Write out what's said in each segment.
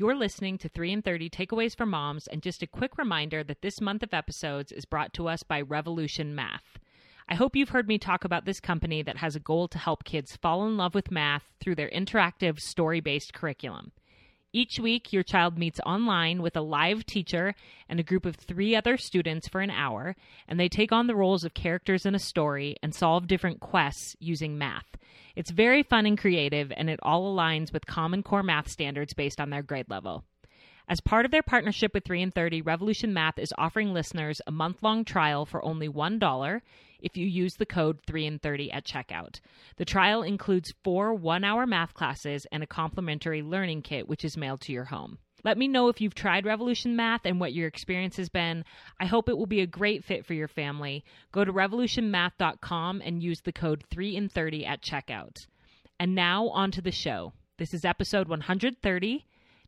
You're listening to 3 in 30 Takeaways for Moms, and just a quick reminder that this month of episodes is brought to us by Revolution Math. I hope you've heard me talk about this company that has a goal to help kids fall in love with math through their interactive story based curriculum. Each week, your child meets online with a live teacher and a group of three other students for an hour, and they take on the roles of characters in a story and solve different quests using math. It's very fun and creative, and it all aligns with Common Core math standards based on their grade level. As part of their partnership with 3 in 30, Revolution Math is offering listeners a month-long trial for only $1 if you use the code 3 in 30 at checkout. The trial includes 4 1-hour math classes and a complimentary learning kit which is mailed to your home. Let me know if you've tried Revolution Math and what your experience has been. I hope it will be a great fit for your family. Go to revolutionmath.com and use the code 3 in 30 at checkout. And now on to the show. This is episode 130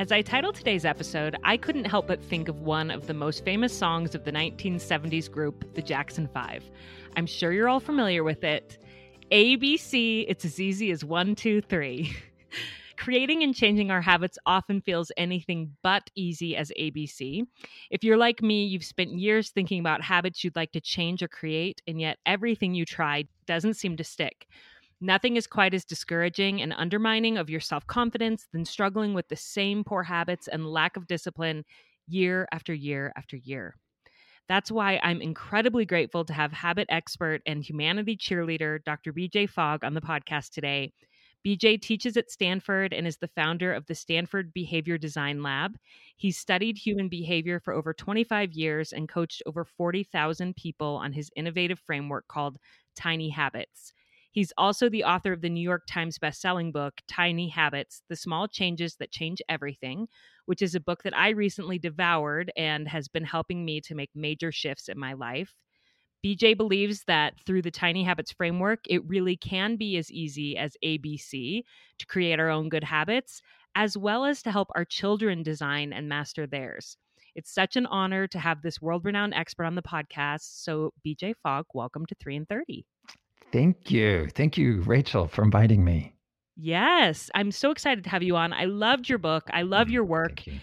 As I titled today's episode, I couldn't help but think of one of the most famous songs of the 1970s group, the Jackson Five. I'm sure you're all familiar with it. ABC, it's as easy as one, two, three. Creating and changing our habits often feels anything but easy as ABC. If you're like me, you've spent years thinking about habits you'd like to change or create, and yet everything you try doesn't seem to stick. Nothing is quite as discouraging and undermining of your self confidence than struggling with the same poor habits and lack of discipline year after year after year. That's why I'm incredibly grateful to have habit expert and humanity cheerleader Dr. BJ Fogg on the podcast today. BJ teaches at Stanford and is the founder of the Stanford Behavior Design Lab. He's studied human behavior for over 25 years and coached over 40,000 people on his innovative framework called Tiny Habits. He's also the author of the New York Times bestselling book, Tiny Habits The Small Changes That Change Everything, which is a book that I recently devoured and has been helping me to make major shifts in my life. BJ believes that through the Tiny Habits framework, it really can be as easy as ABC to create our own good habits, as well as to help our children design and master theirs. It's such an honor to have this world renowned expert on the podcast. So, BJ Fogg, welcome to 3 in 30. Thank you. Thank you, Rachel, for inviting me. Yes, I'm so excited to have you on. I loved your book. I love Mm, your work. You.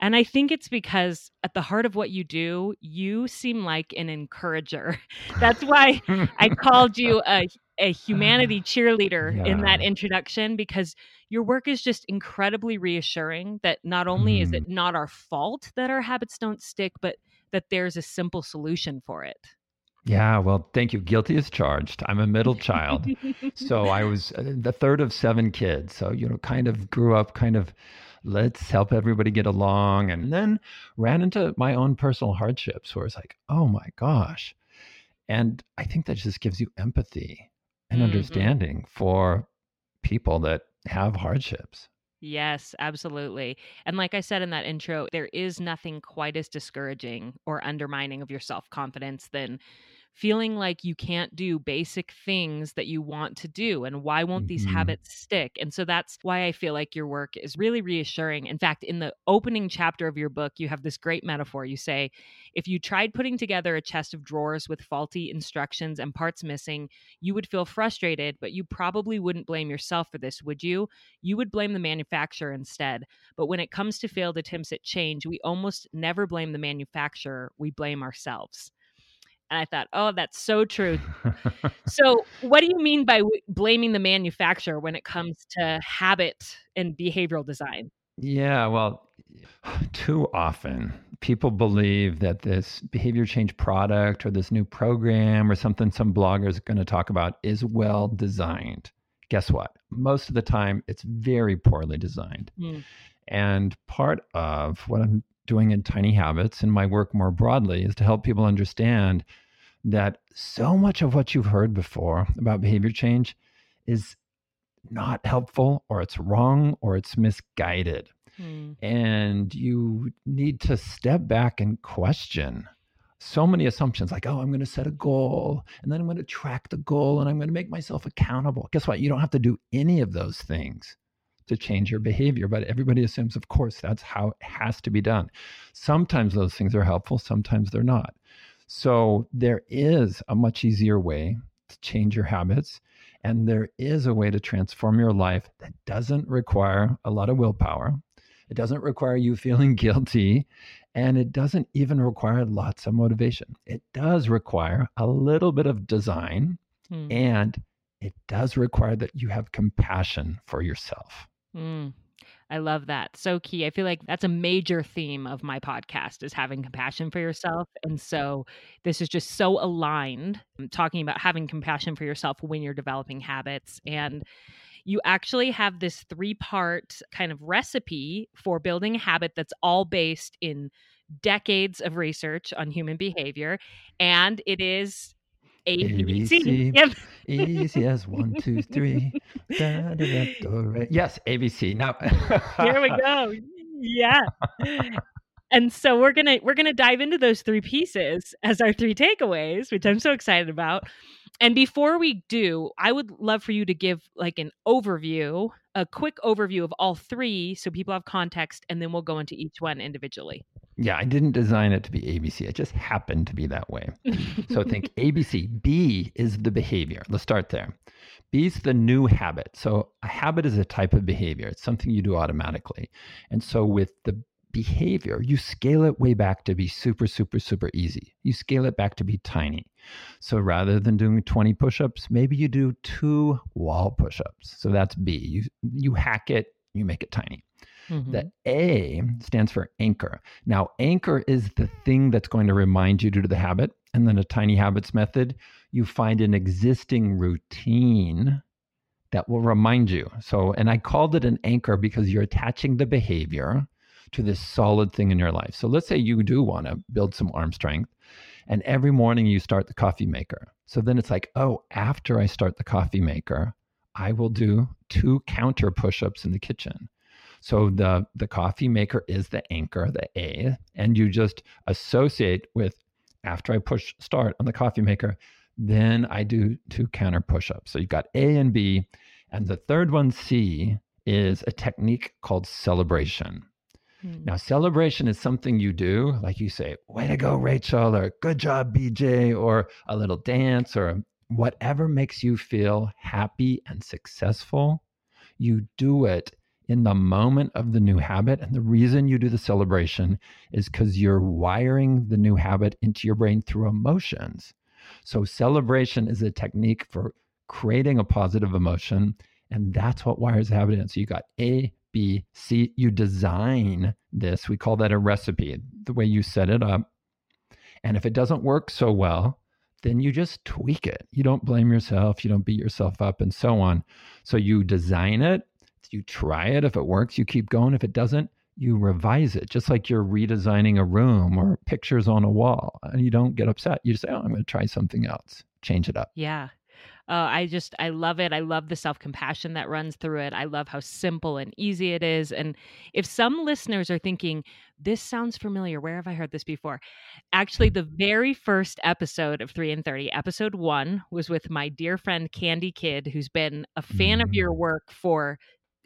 And I think it's because at the heart of what you do, you seem like an encourager. That's why I called you a, a humanity cheerleader in that introduction because your work is just incredibly reassuring that not only is Mhm. it not our fault that our habits don't stick, but that there's a simple solution for it. Yeah, well, thank you. Guilty as charged. I'm a middle child. so I was uh, the third of seven kids. So, you know, kind of grew up kind of let's help everybody get along and then ran into my own personal hardships where it's like, oh my gosh. And I think that just gives you empathy and Mhm. understanding for people that have hardships. Yes, absolutely. And like I said in that intro, there is nothing quite as discouraging or undermining of your self confidence than feeling like you can't do basic things that you want to do. And why won't these Mhm. habits stick? And so that's why I feel like your work is really reassuring. In fact, in the opening chapter of your book, you have this great metaphor. You say, if you tried putting together a chest of drawers with faulty instructions and parts missing, you would feel frustrated, but you probably wouldn't blame yourself for this, would you? you would blame the manufacturer instead. But when it comes to failed attempts at change, we almost never blame the manufacturer, we blame ourselves. And I thought, oh, that's so true. so, what do you mean by w- blaming the manufacturer when it comes to habit and behavioral design? Yeah, well, too often people believe that this behavior change product or this new program or something some blogger is going to talk about is well designed. Guess what? Most of the time, it's very poorly designed. Mm. And part of what I'm doing in Tiny Habits and my work more broadly is to help people understand that so much of what you've heard before about behavior change is not helpful or it's wrong or it's misguided. Hmm. And you need to step back and question so many assumptions like, oh, I'm going to set a goal and then I'm going to track the goal and I'm going to make myself accountable. Guess what? You don't have to do any of those things to change your behavior, but everybody assumes, of course, that's how it has to be done. Sometimes those things are helpful, sometimes they're not. So there is a much easier way to change your habits. And there is a way to transform your life that doesn't require a lot of willpower. It doesn't require you feeling guilty. And it doesn't even require lots of motivation. It does require a little bit of design. Hmm. And it does require that you have compassion for yourself. Mm. I love that. So key. I feel like that's a major theme of my podcast is having compassion for yourself. And so this is just so aligned I'm talking about having compassion for yourself when you're developing habits and you actually have this three-part kind of recipe for building a habit that's all based in decades of research on human behavior and it is ABC. Yep. Easy as one, two, three. Da, da, da, do, yes, ABC. Now here we go. Yeah. And so we're gonna we're gonna dive into those three pieces as our three takeaways, which I'm so excited about. And before we do, I would love for you to give like an overview, a quick overview of all three so people have context, and then we'll go into each one individually. Yeah, I didn't design it to be ABC. It just happened to be that way. so think ABC. B is the behavior. Let's start there. B is the new habit. So a habit is a type of behavior. It's something you do automatically. And so with the behavior, you scale it way back to be super, super, super easy. You scale it back to be tiny. So rather than doing 20 push-ups, maybe you do two wall push-ups. So that's B. You you hack it, you make it tiny. Mm-hmm. The A stands for anchor. Now, anchor is the thing that's going to remind you to do the habit. And then a tiny habits method, you find an existing routine that will remind you. So, and I called it an anchor because you're attaching the behavior to this solid thing in your life. So let's say you do want to build some arm strength and every morning you start the coffee maker. So then it's like, oh, after I start the coffee maker, I will do two counter push-ups in the kitchen. So the the coffee maker is the anchor, the A, and you just associate with after I push start on the coffee maker, then I do two counter push-ups. So you've got A and B, and the third one C is a technique called celebration. Hmm. Now, celebration is something you do, like you say, way to go, Rachel, or good job, BJ, or a little dance, or whatever makes you feel happy and successful. You do it in the moment of the new habit. And the reason you do the celebration is because you're wiring the new habit into your brain through emotions. So, celebration is a technique for creating a positive emotion. And that's what wires the habit in. So, you got A, B, C. You design this. We call that a recipe, the way you set it up. And if it doesn't work so well, then you just tweak it. You don't blame yourself. You don't beat yourself up and so on. So you design it, you try it. If it works, you keep going. If it doesn't, you revise it, just like you're redesigning a room or pictures on a wall. And you don't get upset. You just say, oh, I'm going to try something else, change it up. Yeah. Uh, I just, I love it. I love the self compassion that runs through it. I love how simple and easy it is. And if some listeners are thinking, this sounds familiar, where have I heard this before? Actually, the very first episode of 3 in 30, episode one, was with my dear friend Candy Kid, who's been a fan mm. of your mm. work for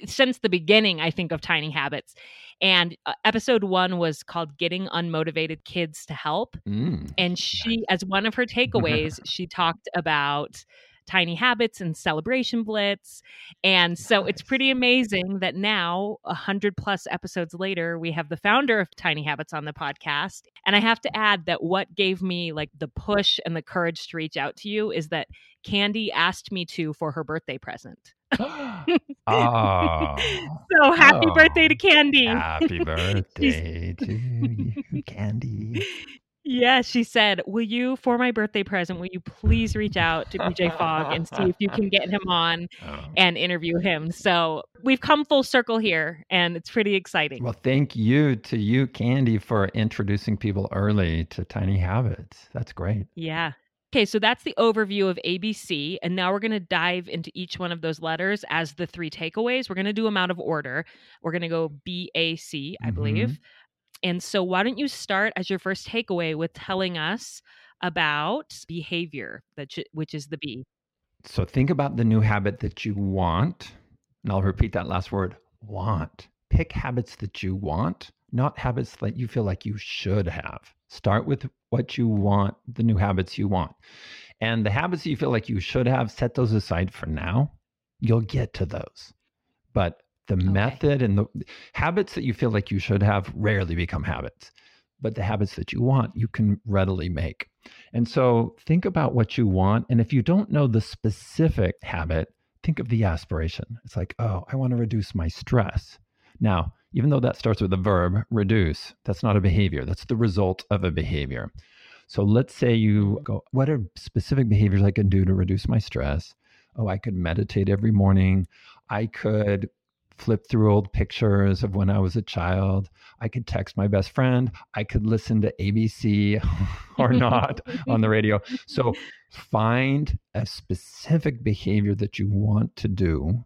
since the beginning, I think, of Tiny Habits. And uh, episode one was called Getting Unmotivated Kids to Help. Mm, and she, nice. as one of her takeaways, she talked about Tiny Habits and Celebration Blitz. And so Nice. it's pretty amazing that now, a hundred plus episodes later, we have the founder of Tiny Habits on the podcast. And I have to add that what gave me like the push and the courage to reach out to you is that Candy asked me to for her birthday present. oh, So happy Oh. birthday to oh, Candy. happy birthday to you, Candy. Yeah, she said, Will you, for my birthday present, will you please reach out to BJ Fogg and see if you can get him on Oh. and interview him? So we've come full circle here and it's pretty exciting. Well, thank you to you, Candy, for introducing people early to tiny habits. That's great. Yeah. Okay, so that's the overview of ABC. And now we're going to dive into each one of those letters as the three takeaways. We're going to do them out of order. We're going to go B, A, C, I mm-hmm. believe. And so, why don't you start as your first takeaway with telling us about behavior, that which is the B? So think about the new habit that you want. And I'll repeat that last word want. Pick habits that you want, not habits that you feel like you should have. Start with what you want, the new habits you want. And the habits that you feel like you should have, set those aside for now. You'll get to those. But the method and the habits that you feel like you should have rarely become habits. But the habits that you want, you can readily make. And so think about what you want. And if you don't know the specific habit, think of the aspiration. It's like, oh, I want to reduce my stress. Now, even though that starts with the verb reduce, that's not a behavior, that's the result of a behavior. So let's say you go, what are specific behaviors I can do to reduce my stress? Oh, I could meditate every morning. I could flip through old pictures of when I was a child. I could text my best friend. I could listen to ABC or not on the radio. So find a specific behavior that you want to do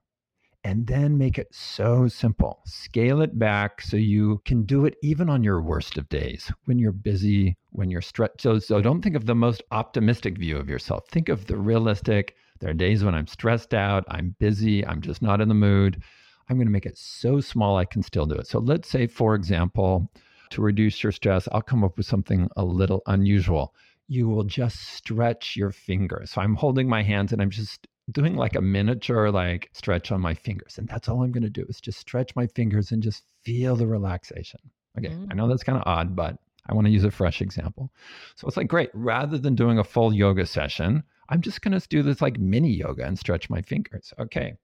and then make it so simple. Scale it back so you can do it even on your worst of days when you're busy, when you're stressed. So, so don't think of the most optimistic view of yourself. Think of the realistic. There are days when I'm stressed out, I'm busy, I'm just not in the mood. I'm going to make it so small I can still do it. So let's say, for example, to reduce your stress, I'll come up with something a little unusual. You will just stretch your fingers. So I'm holding my hands and I'm just doing like a miniature like stretch on my fingers. And that's all I'm going to do is just stretch my fingers and just feel the relaxation. Okay. Mm. I know that's kind of odd, but I want to use a fresh example. So it's like, great. Rather than doing a full yoga session, I'm just going to do this like mini yoga and stretch my fingers. Okay.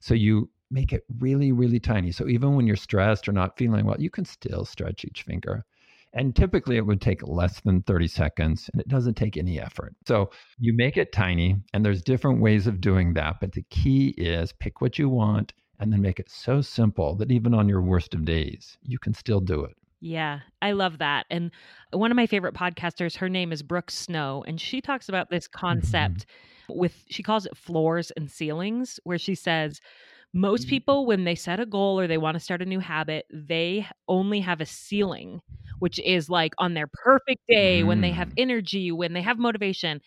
So you make it really, really tiny. So even when you're stressed or not feeling well, you can still stretch each finger. And typically it would take less than 30 seconds and it doesn't take any effort. So you make it tiny and there's different ways of doing that. But the key is pick what you want and then make it so simple that even on your worst of days, you can still do it. Yeah, I love that. And one of my favorite podcasters, her name is Brooke Snow, and she talks about this mm-hmm. concept with, she calls it floors and ceilings, where she says, most Mhm. people, when they set a goal or they want to start a new habit, they only have a ceiling, which is like on their perfect day when they have Mm. energy, when they have motivation,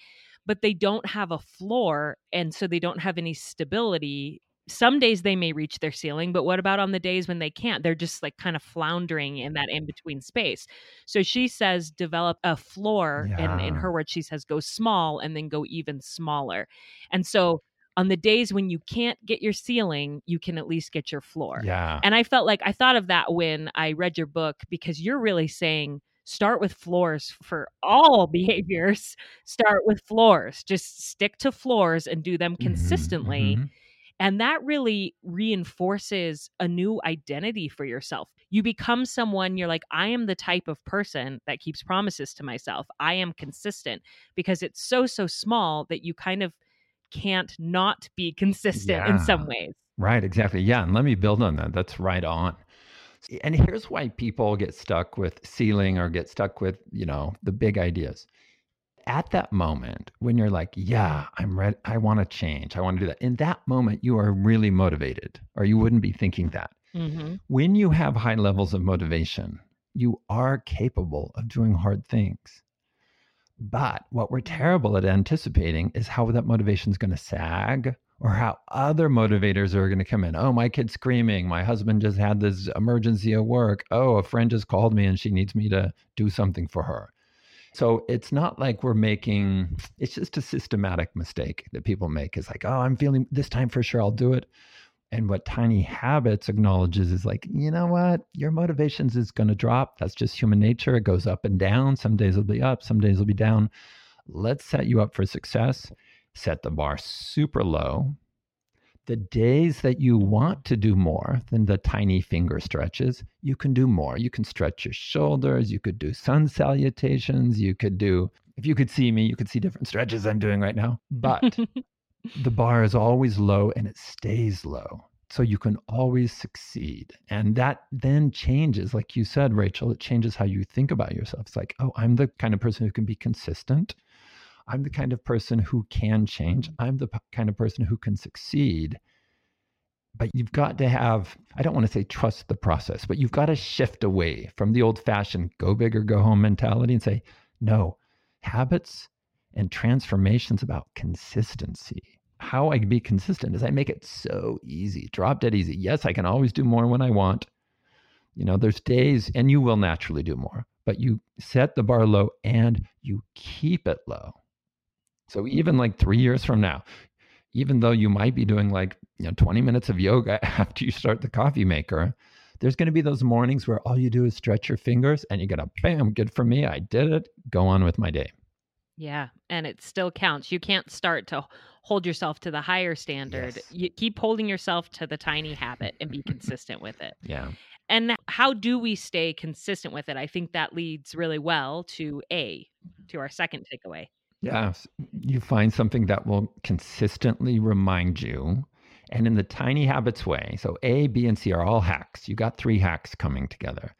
but they don't have a floor. And so they don't have any stability. Some days they may reach their ceiling, but what about on the days when they can't? They're just like kind of floundering in that in between space. So she says, develop a floor. And in her words, she says, go small and then go even smaller. And so on the days when you can't get your ceiling, you can at least get your floor. Yeah. And I felt like I thought of that when I read your book because you're really saying start with floors for all behaviors. Start with floors. Just stick to floors and do them Mhm, consistently. mhm. And that really reinforces a new identity for yourself. You become someone you're like, I am the type of person that keeps promises to myself. I am consistent because it's so, so small that you kind of can't not be consistent in some ways. Right, exactly. Yeah, and let me build on that. That's right on. And here's why people get stuck with ceiling or get stuck with, you know, the big ideas. At that moment when you're like, yeah, I'm ready, I want to change. I want to do that. In that moment, you are really motivated, or you wouldn't be thinking that. hmm When you have high levels of motivation, you are capable of doing hard things. But what we're mm-hmm. terrible at anticipating is how that motivation is going to sag or how other motivators are going to come in. Oh, my kid's screaming. My husband just had this emergency at work. Oh, a friend just called me and she needs me to do something for her. So it's not like we're making, it's just a systematic mistake that people make. It's like, oh, I'm feeling this time for sure, I'll do it. And what Tiny Habits acknowledges is like, you know what? Your motivations is going to drop. That's just human nature. It goes up and down. Some days it'll be up, some days it'll be down. Let's set you up for success. Set the bar super low. The days that you want to do more than the tiny finger stretches, you can do more. You can stretch your shoulders. You could do sun salutations. You could do, if you could see me, you could see different stretches I'm doing right now. But the bar is always low and it stays low. So you can always succeed. And that then changes, like you said, Rachel, it changes how you think about yourself. It's like, oh, I'm the kind of person who can be consistent. I'm the kind of person who can change. Mm-hmm. I'm the p- kind of person who can succeed. But you've got to have, I don't want to say trust the process, but you've got to shift away from the old fashioned go big or go home mentality and say, no, habits and transformations about consistency how I can be consistent is I make it so easy, drop dead easy. Yes, I can always do more when I want. You know, there's days, and you will naturally do more, but you set the bar low and you keep it low. So even like three years from now, even though you might be doing like, you know, 20 minutes of yoga after you start the coffee maker, there's going to be those mornings where all you do is stretch your fingers and you get a bam, good for me. I did it. Go on with my day. Yeah, and it still counts. You can't start to hold yourself to the higher standard. Yes. You keep holding yourself to the tiny habit and be consistent with it. Yeah. And how do we stay consistent with it? I think that leads really well to A, to our second takeaway. Yeah. You find something that will consistently remind you. And in the tiny habits way, so A, B, and C are all hacks. You got three hacks coming together.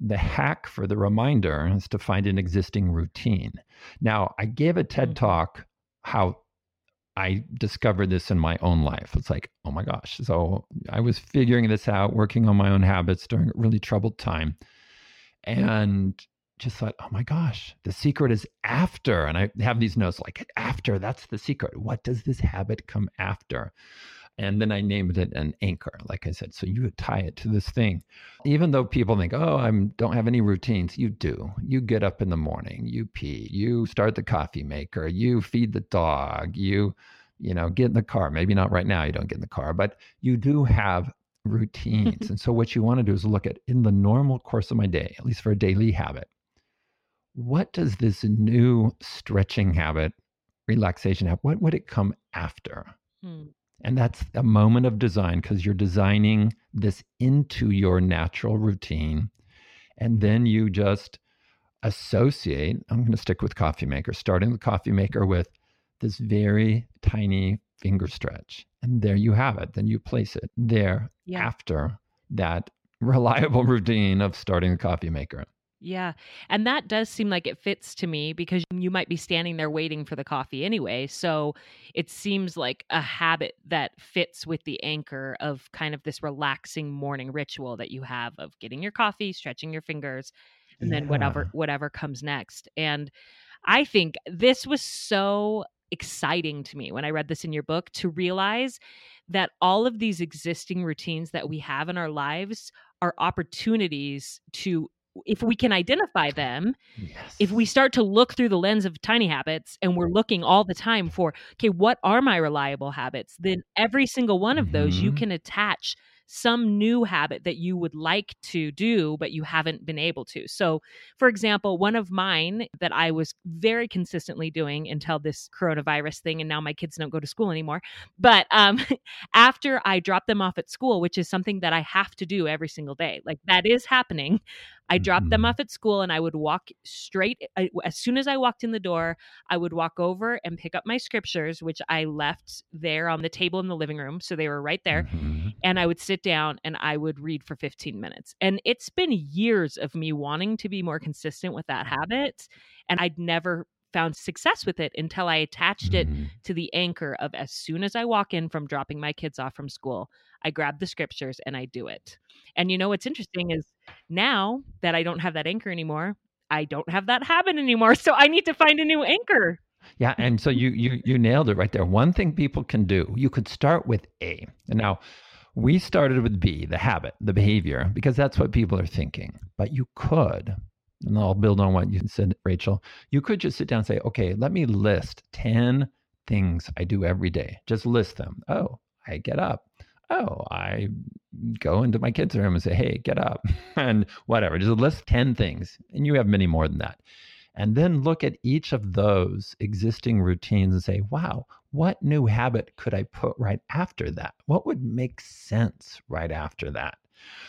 The hack for the reminder is to find an existing routine. Now, I gave a TED mm-hmm. talk how I discovered this in my own life. It's like, oh my gosh. So I was figuring this out, working on my own habits during a really troubled time. And just thought, oh my gosh, the secret is after. And I have these notes like, after, that's the secret. What does this habit come after? And then I named it an anchor, like I said. So you tie it to this thing. Even though people think, oh, I don't have any routines, you do. You get up in the morning, you pee, you start the coffee maker, you feed the dog, you, you know, get in the car. Maybe not right now, you don't get in the car, but you do have routines. and so what you want to do is look at in the normal course of my day, at least for a daily habit, what does this new stretching habit, relaxation habit, what would it come after? Hmm. And that's a moment of design because you're designing this into your natural routine. And then you just associate, I'm going to stick with coffee maker, starting the coffee maker with this very tiny finger stretch. And there you have it. Then you place it there yeah. after that reliable routine of starting the coffee maker. Yeah. And that does seem like it fits to me because you might be standing there waiting for the coffee anyway. So it seems like a habit that fits with the anchor of kind of this relaxing morning ritual that you have of getting your coffee, stretching your fingers, and yeah. then whatever whatever comes next. And I think this was so exciting to me when I read this in your book to realize that all of these existing routines that we have in our lives are opportunities to if we can identify them, yes. if we start to look through the lens of tiny habits and we're looking all the time for, okay, what are my reliable habits? Then every single one of those mm-hmm. you can attach some new habit that you would like to do, but you haven't been able to. So, for example, one of mine that I was very consistently doing until this coronavirus thing, and now my kids don't go to school anymore. But um, after I drop them off at school, which is something that I have to do every single day, like that is happening, I dropped them mm-hmm. off at school and I would walk straight. I, as soon as I walked in the door, I would walk over and pick up my scriptures, which I left there on the table in the living room. So they were right there. Mm-hmm. And I would sit down and I would read for 15 minutes. And it's been years of me wanting to be more consistent with that habit. And I'd never found success with it until I attached it mm-hmm. to the anchor of as soon as I walk in from dropping my kids off from school, I grab the scriptures and I do it. And you know what's interesting is now that I don't have that anchor anymore, I don't have that habit anymore. So I need to find a new anchor. Yeah, and so you you you nailed it right there. One thing people can do, you could start with A. And now we started with B, the habit, the behavior, because that's what people are thinking. But you could and I'll build on what you said, Rachel. You could just sit down and say, okay, let me list 10 things I do every day. Just list them. Oh, I get up. Oh, I go into my kids' room and say, hey, get up, and whatever. Just list 10 things. And you have many more than that. And then look at each of those existing routines and say, wow, what new habit could I put right after that? What would make sense right after that?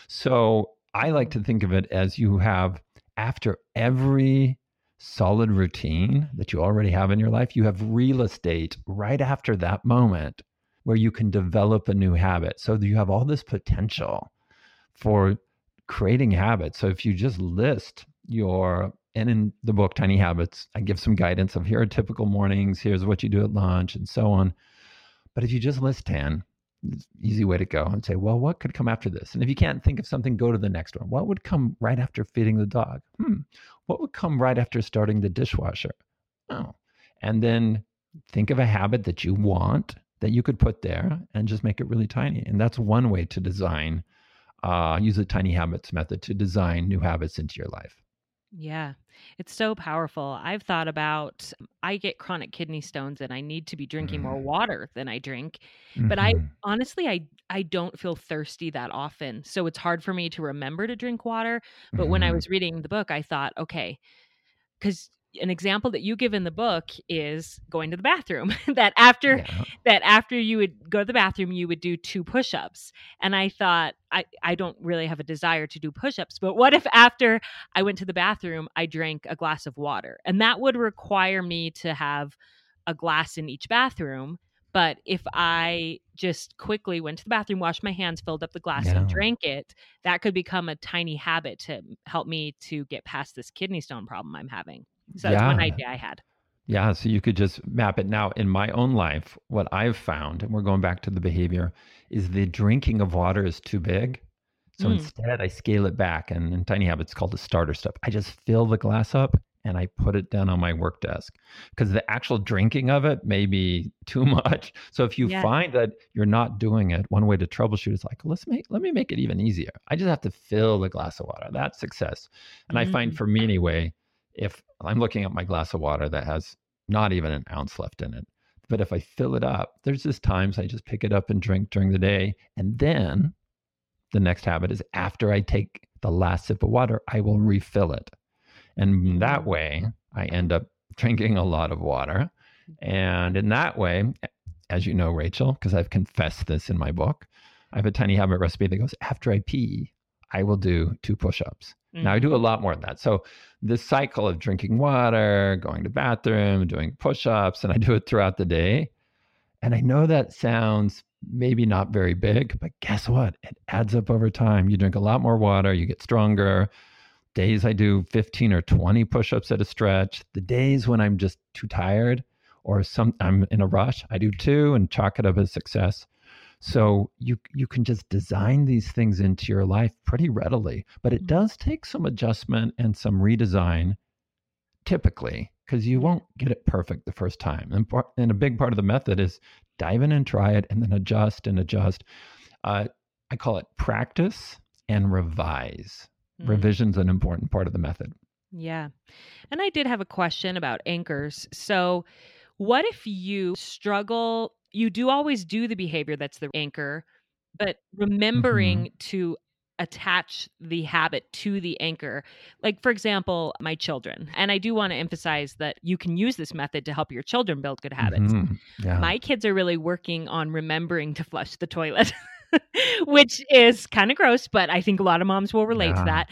So I like to think of it as you have after every solid routine that you already have in your life, you have real estate right after that moment where you can develop a new habit. So you have all this potential for creating habits. So if you just list your and in the book Tiny Habits, I give some guidance of here are typical mornings, here's what you do at lunch, and so on. But if you just list 10, easy way to go and say, well, what could come after this? And if you can't think of something, go to the next one. What would come right after feeding the dog? Hmm. What would come right after starting the dishwasher? Oh. And then think of a habit that you want that you could put there and just make it really tiny. And that's one way to design, uh, use the tiny habits method to design new habits into your life. Yeah, it's so powerful. I've thought about I get chronic kidney stones and I need to be drinking more mm. water than I drink. But I mm-hmm. honestly I I don't feel thirsty that often. So it's hard for me to remember to drink water. But when I mm-hmm. was reading the book, I thought, okay, cuz an example that you give in the book is going to the bathroom that after yeah. that after you would go to the bathroom you would do two push-ups and i thought i i don't really have a desire to do push-ups but what if after i went to the bathroom i drank a glass of water and that would require me to have a glass in each bathroom but if I just quickly went to the bathroom, washed my hands, filled up the glass, yeah. and drank it, that could become a tiny habit to help me to get past this kidney stone problem I'm having. So that's one idea I had. Yeah, so you could just map it. Now, in my own life, what I've found, and we're going back to the behavior, is the drinking of water is too big. So mm. instead, I scale it back. And in Tiny Habits, called the starter step. I just fill the glass up and I put it down on my work desk because the actual drinking of it may be too much. So if you yeah. find that you're not doing it, one way to troubleshoot is like, let's make let me make it even easier. I just have to fill the glass of water. That's success. And mm. I find mm. for me anyway, if I'm looking at my glass of water that has not even an ounce left in it, but if I fill it up, there's just times I just pick it up and drink during the day. And then the next habit is after I take the last sip of water, I will refill it. And that mm. way, I end up drinking a lot of water. And in that way, as you know, Rachel, because I've confessed this in my book, I have a tiny habit recipe that goes after I pee, I will do two push ups. Mm-hmm. Now I do a lot more than that. So this cycle of drinking water, going to bathroom, doing push-ups, and I do it throughout the day. And I know that sounds maybe not very big, but guess what? It adds up over time. You drink a lot more water, you get stronger. Days I do 15 or 20 push-ups at a stretch. The days when I'm just too tired or some I'm in a rush, I do two and chalk it up as success. So you you can just design these things into your life pretty readily, but it mm-hmm. does take some adjustment and some redesign typically because you won't get it perfect the first time. And, part, and a big part of the method is dive in and try it and then adjust and adjust. Uh, I call it practice and revise. Mm. Revision's an important part of the method. Yeah. And I did have a question about anchors. So, what if you struggle you do always do the behavior that's the anchor, but remembering mm-hmm. to attach the habit to the anchor. Like, for example, my children. And I do want to emphasize that you can use this method to help your children build good habits. Mm-hmm. Yeah. My kids are really working on remembering to flush the toilet, which is kind of gross, but I think a lot of moms will relate yeah. to that.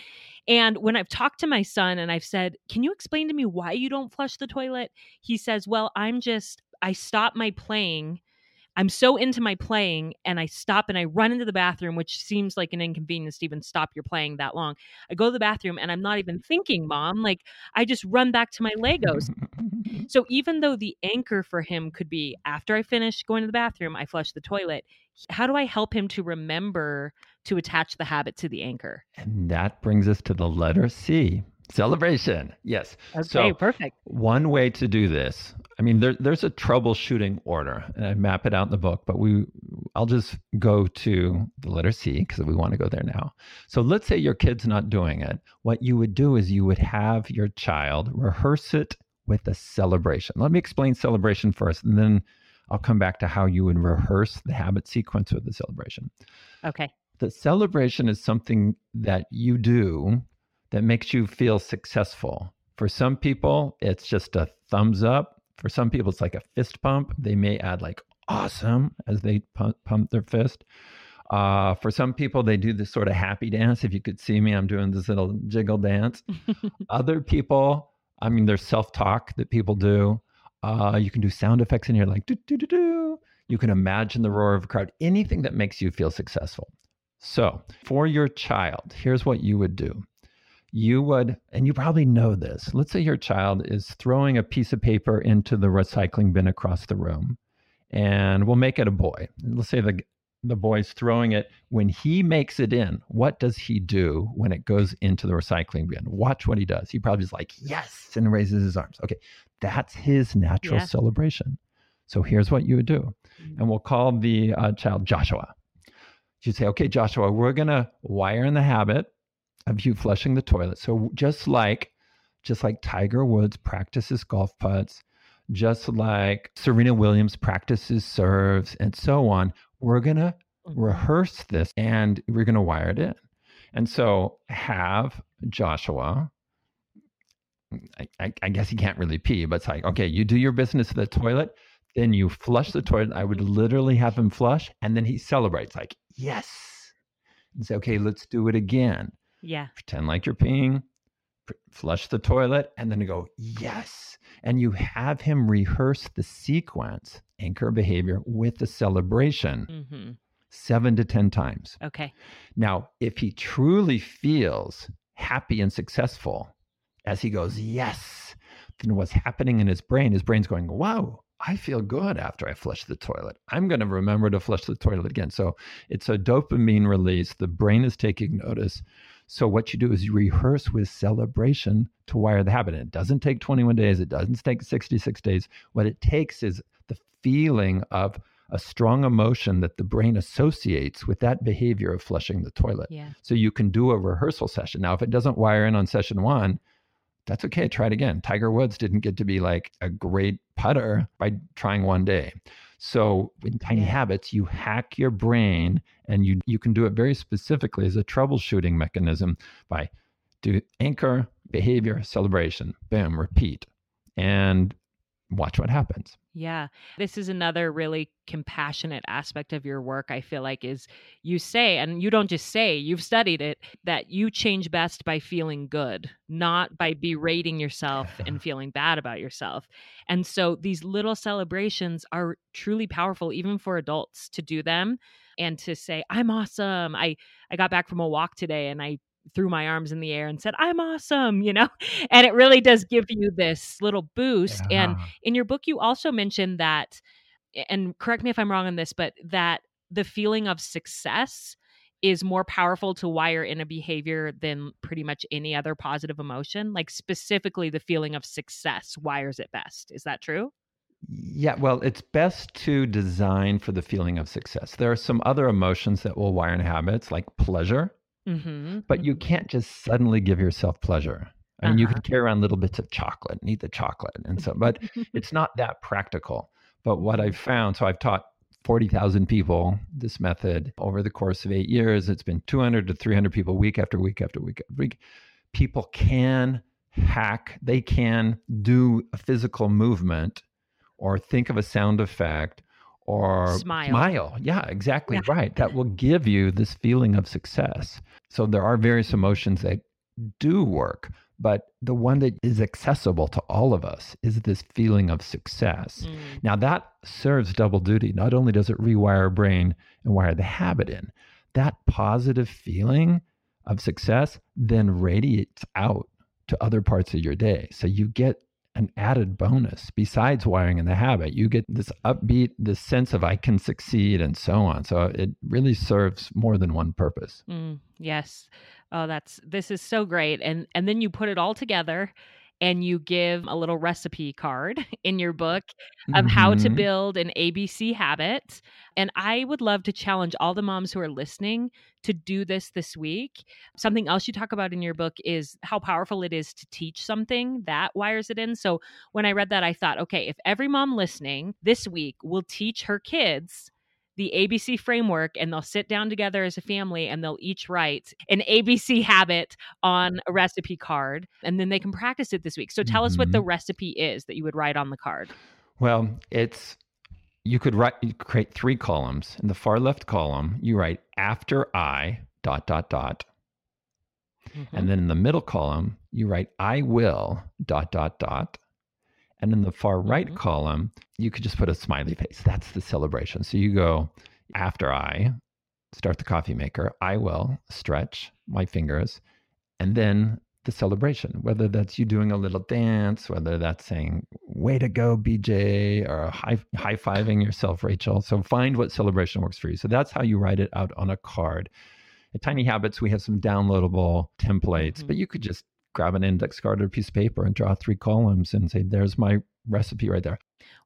And when I've talked to my son and I've said, Can you explain to me why you don't flush the toilet? He says, Well, I'm just, I stop my playing I'm so into my playing and I stop and I run into the bathroom, which seems like an inconvenience to even stop your playing that long. I go to the bathroom and I'm not even mm-hmm. thinking, mom. Like I just run back to my Legos. so even though the anchor for him could be after I finish going to the bathroom, I flush the toilet. How do I help him to remember to attach the habit to the anchor? And that brings us to the letter C. Celebration. Yes. Okay, so perfect. One way to do this, I mean, there, there's a troubleshooting order, and I map it out in the book. But we, I'll just go to the letter C because we want to go there now. So let's say your kid's not doing it. What you would do is you would have your child rehearse it with a celebration. Let me explain celebration first, and then I'll come back to how you would rehearse the habit sequence with the celebration. Okay. The celebration is something that you do that makes you feel successful. For some people, it's just a thumbs up. For some people, it's like a fist pump. They may add like awesome as they pump, pump their fist. Uh, for some people, they do this sort of happy dance. If you could see me, I'm doing this little jiggle dance. Other people, I mean, there's self talk that people do. Uh, you can do sound effects in here like do, do, do, do. You can imagine the roar of a crowd, anything that makes you feel successful. So, for your child, here's what you would do. You would, and you probably know this. Let's say your child is throwing a piece of paper into the recycling bin across the room, and we'll make it a boy. Let's say the the boy's throwing it. When he makes it in, what does he do when it goes into the recycling bin? Watch what he does. He probably is like, yes, and raises his arms. Okay, that's his natural yeah. celebration. So here's what you would do. Mm. And we'll call the uh, child Joshua you say, okay, Joshua, we're going to wire in the habit of you flushing the toilet. So just like, just like Tiger Woods practices golf putts, just like Serena Williams practices serves and so on, we're going to mm-hmm. rehearse this and we're going to wire it in. And so have Joshua, I, I, I, guess he can't really pee, but it's like, okay, you do your business at the toilet, then you flush the toilet. I would literally have him flush, and then he celebrates, like, yes. And say, okay, let's do it again. Yeah. Pretend like you're peeing, flush the toilet, and then go, yes. And you have him rehearse the sequence, anchor behavior with the celebration mm-hmm. seven to 10 times. Okay. Now, if he truly feels happy and successful as he goes, yes, then what's happening in his brain, his brain's going, wow, I feel good after I flush the toilet. I'm going to remember to flush the toilet again. So it's a dopamine release. The brain is taking notice. So what you do is you rehearse with celebration to wire the habit. And it doesn't take 21 days. It doesn't take 66 days. What it takes is the feeling of a strong emotion that the brain associates with that behavior of flushing the toilet. Yeah. So you can do a rehearsal session. Now, if it doesn't wire in on session one, that's okay. Try it again. Tiger Woods didn't get to be like a great putter by trying one day. So in tiny habits, you hack your brain and you you can do it very specifically as a troubleshooting mechanism by do anchor, behavior, celebration, boom, repeat. And watch what happens. Yeah. This is another really compassionate aspect of your work, I feel like, is you say, and you don't just say, you've studied it, that you change best by feeling good, not by berating yourself and feeling bad about yourself. And so these little celebrations are truly powerful, even for adults to do them and to say, I'm awesome. I, I got back from a walk today and I threw my arms in the air and said, I'm awesome, you know? And it really does give you this little boost. Yeah. And in your book, you also mentioned that, and correct me if I'm wrong on this, but that the feeling of success is more powerful to wire in a behavior than pretty much any other positive emotion. Like specifically, the feeling of success wires it best. Is that true? Yeah, well, it's best to design for the feeling of success. There are some other emotions that will wire in habits, like pleasure Mm-hmm. But you mm-hmm. can't just suddenly give yourself pleasure. I mean, uh-huh. you can carry around little bits of chocolate and eat the chocolate, and so, but it's not that practical. But what I've found, so I've taught 40,000 people this method over the course of eight years. It's been 200 to 300 people week after week after week after week. People can hack, they can do a physical movement or think of a sound effect or smile. smile. Yeah, exactly yeah. right. That will give you this feeling of success. So there are various emotions that do work, but the one that is accessible to all of us is this feeling of success. Mm. Now that serves double duty. Not only does it rewire our brain and wire the habit in, that positive feeling of success then radiates out to other parts of your day. So you get an added bonus besides wiring in the habit. You get this upbeat, this sense of I can succeed and so on. So it really serves more than one purpose. Mm, yes. Oh, that's this is so great. And and then you put it all together and you give a little recipe card in your book of mm-hmm. how to mm-hmm. build an ABC habit. And I would love to challenge all the moms who are listening to do this this week. Something else you talk about in your book is how powerful it is to teach something that wires it in. So when I read that, I thought, okay, if every mom listening this week will teach her kids the ABC framework and they'll sit down together as a family and they'll each write an ABC habit on a recipe card and then they can practice it this week. So tell mm-hmm. us what the mm-hmm. recipe is that you would write on the card. Well, it's you could write you create three columns. In the far left column, you write after I dot dot dot. Mm-hmm. And then in the middle column, you write I will dot dot dot. And in the far right mm-hmm. column, you could just put a smiley face. That's the celebration. So you go after I start the coffee maker, I will stretch my fingers and then the celebration, whether that's you doing a little dance, whether that's saying, way to go, BJ, or high, high fiving yourself, Rachel. So find what celebration works for you. So that's how you write it out on a card. At Tiny Habits, we have some downloadable templates, mm-hmm. but you could just grab an index card or a piece of paper and draw three columns and say, there's my recipe right there.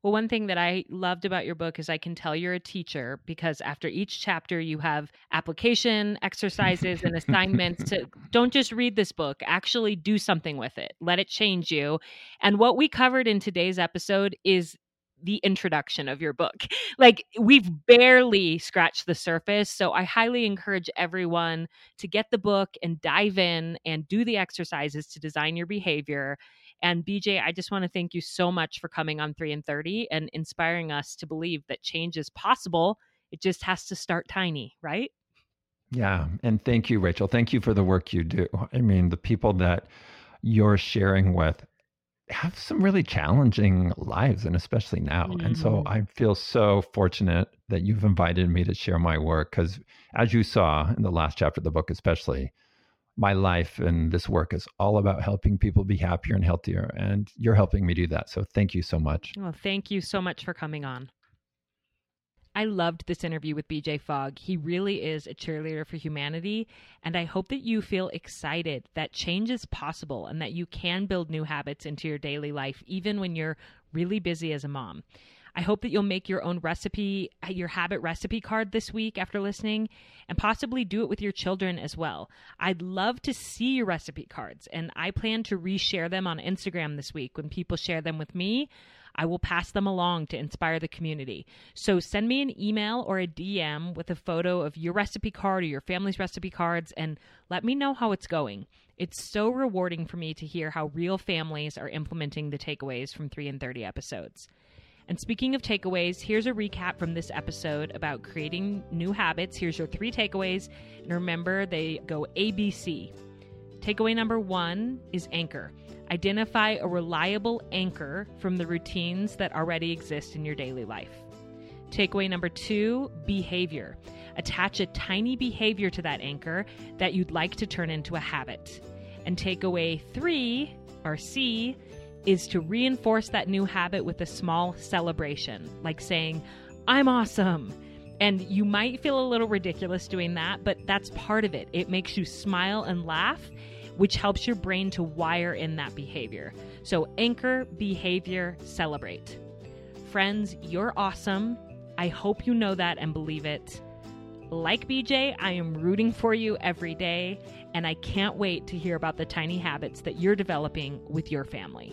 Well, one thing that I loved about your book is I can tell you're a teacher because after each chapter you have application exercises and assignments to don't just read this book, actually do something with it. Let it change you. And what we covered in today's episode is the introduction of your book. Like we've barely scratched the surface. So I highly encourage everyone to get the book and dive in and do the exercises to design your behavior. And BJ, I just want to thank you so much for coming on 3 in 30 and inspiring us to believe that change is possible. It just has to start tiny, right? Yeah. And thank you, Rachel. Thank you for the work you do. I mean, the people that you're sharing with have some really challenging lives and especially now mm-hmm. and so mm-hmm. i feel so fortunate that you've invited me to share my work because as you saw in the last chapter of the book especially my life and this work is all about helping people be happier and healthier and you're helping me do that so thank you so much well thank you so much for coming on I loved this interview with BJ Fogg. He really is a cheerleader for humanity. And I hope that you feel excited that change is possible and that you can build new habits into your daily life, even when you're really busy as a mom. I hope that you'll make your own recipe, uh, your habit recipe card this week after listening, and possibly do it with your children as well. I'd love to see your recipe cards, and I plan to reshare them on Instagram this week when people share them with me. I will pass them along to inspire the community. So send me an email or a DM with a photo of your recipe card or your family's recipe cards and let me know how it's going. It's so rewarding for me to hear how real families are implementing the takeaways from 3 in 30 episodes. And speaking of takeaways, here's a recap from this episode about creating new habits. Here's your three takeaways. And remember, they go ABC. Takeaway number one is anchor. Identify a reliable anchor from the routines that already exist in your daily life. Takeaway number two behavior. Attach a tiny behavior to that anchor that you'd like to turn into a habit. And takeaway three, or C, is to reinforce that new habit with a small celebration, like saying, I'm awesome. And you might feel a little ridiculous doing that, but that's part of it. It makes you smile and laugh which helps your brain to wire in that behavior. So, anchor, behavior, celebrate. Friends, you're awesome. I hope you know that and believe it. Like BJ, I am rooting for you every day, and I can't wait to hear about the tiny habits that you're developing with your family.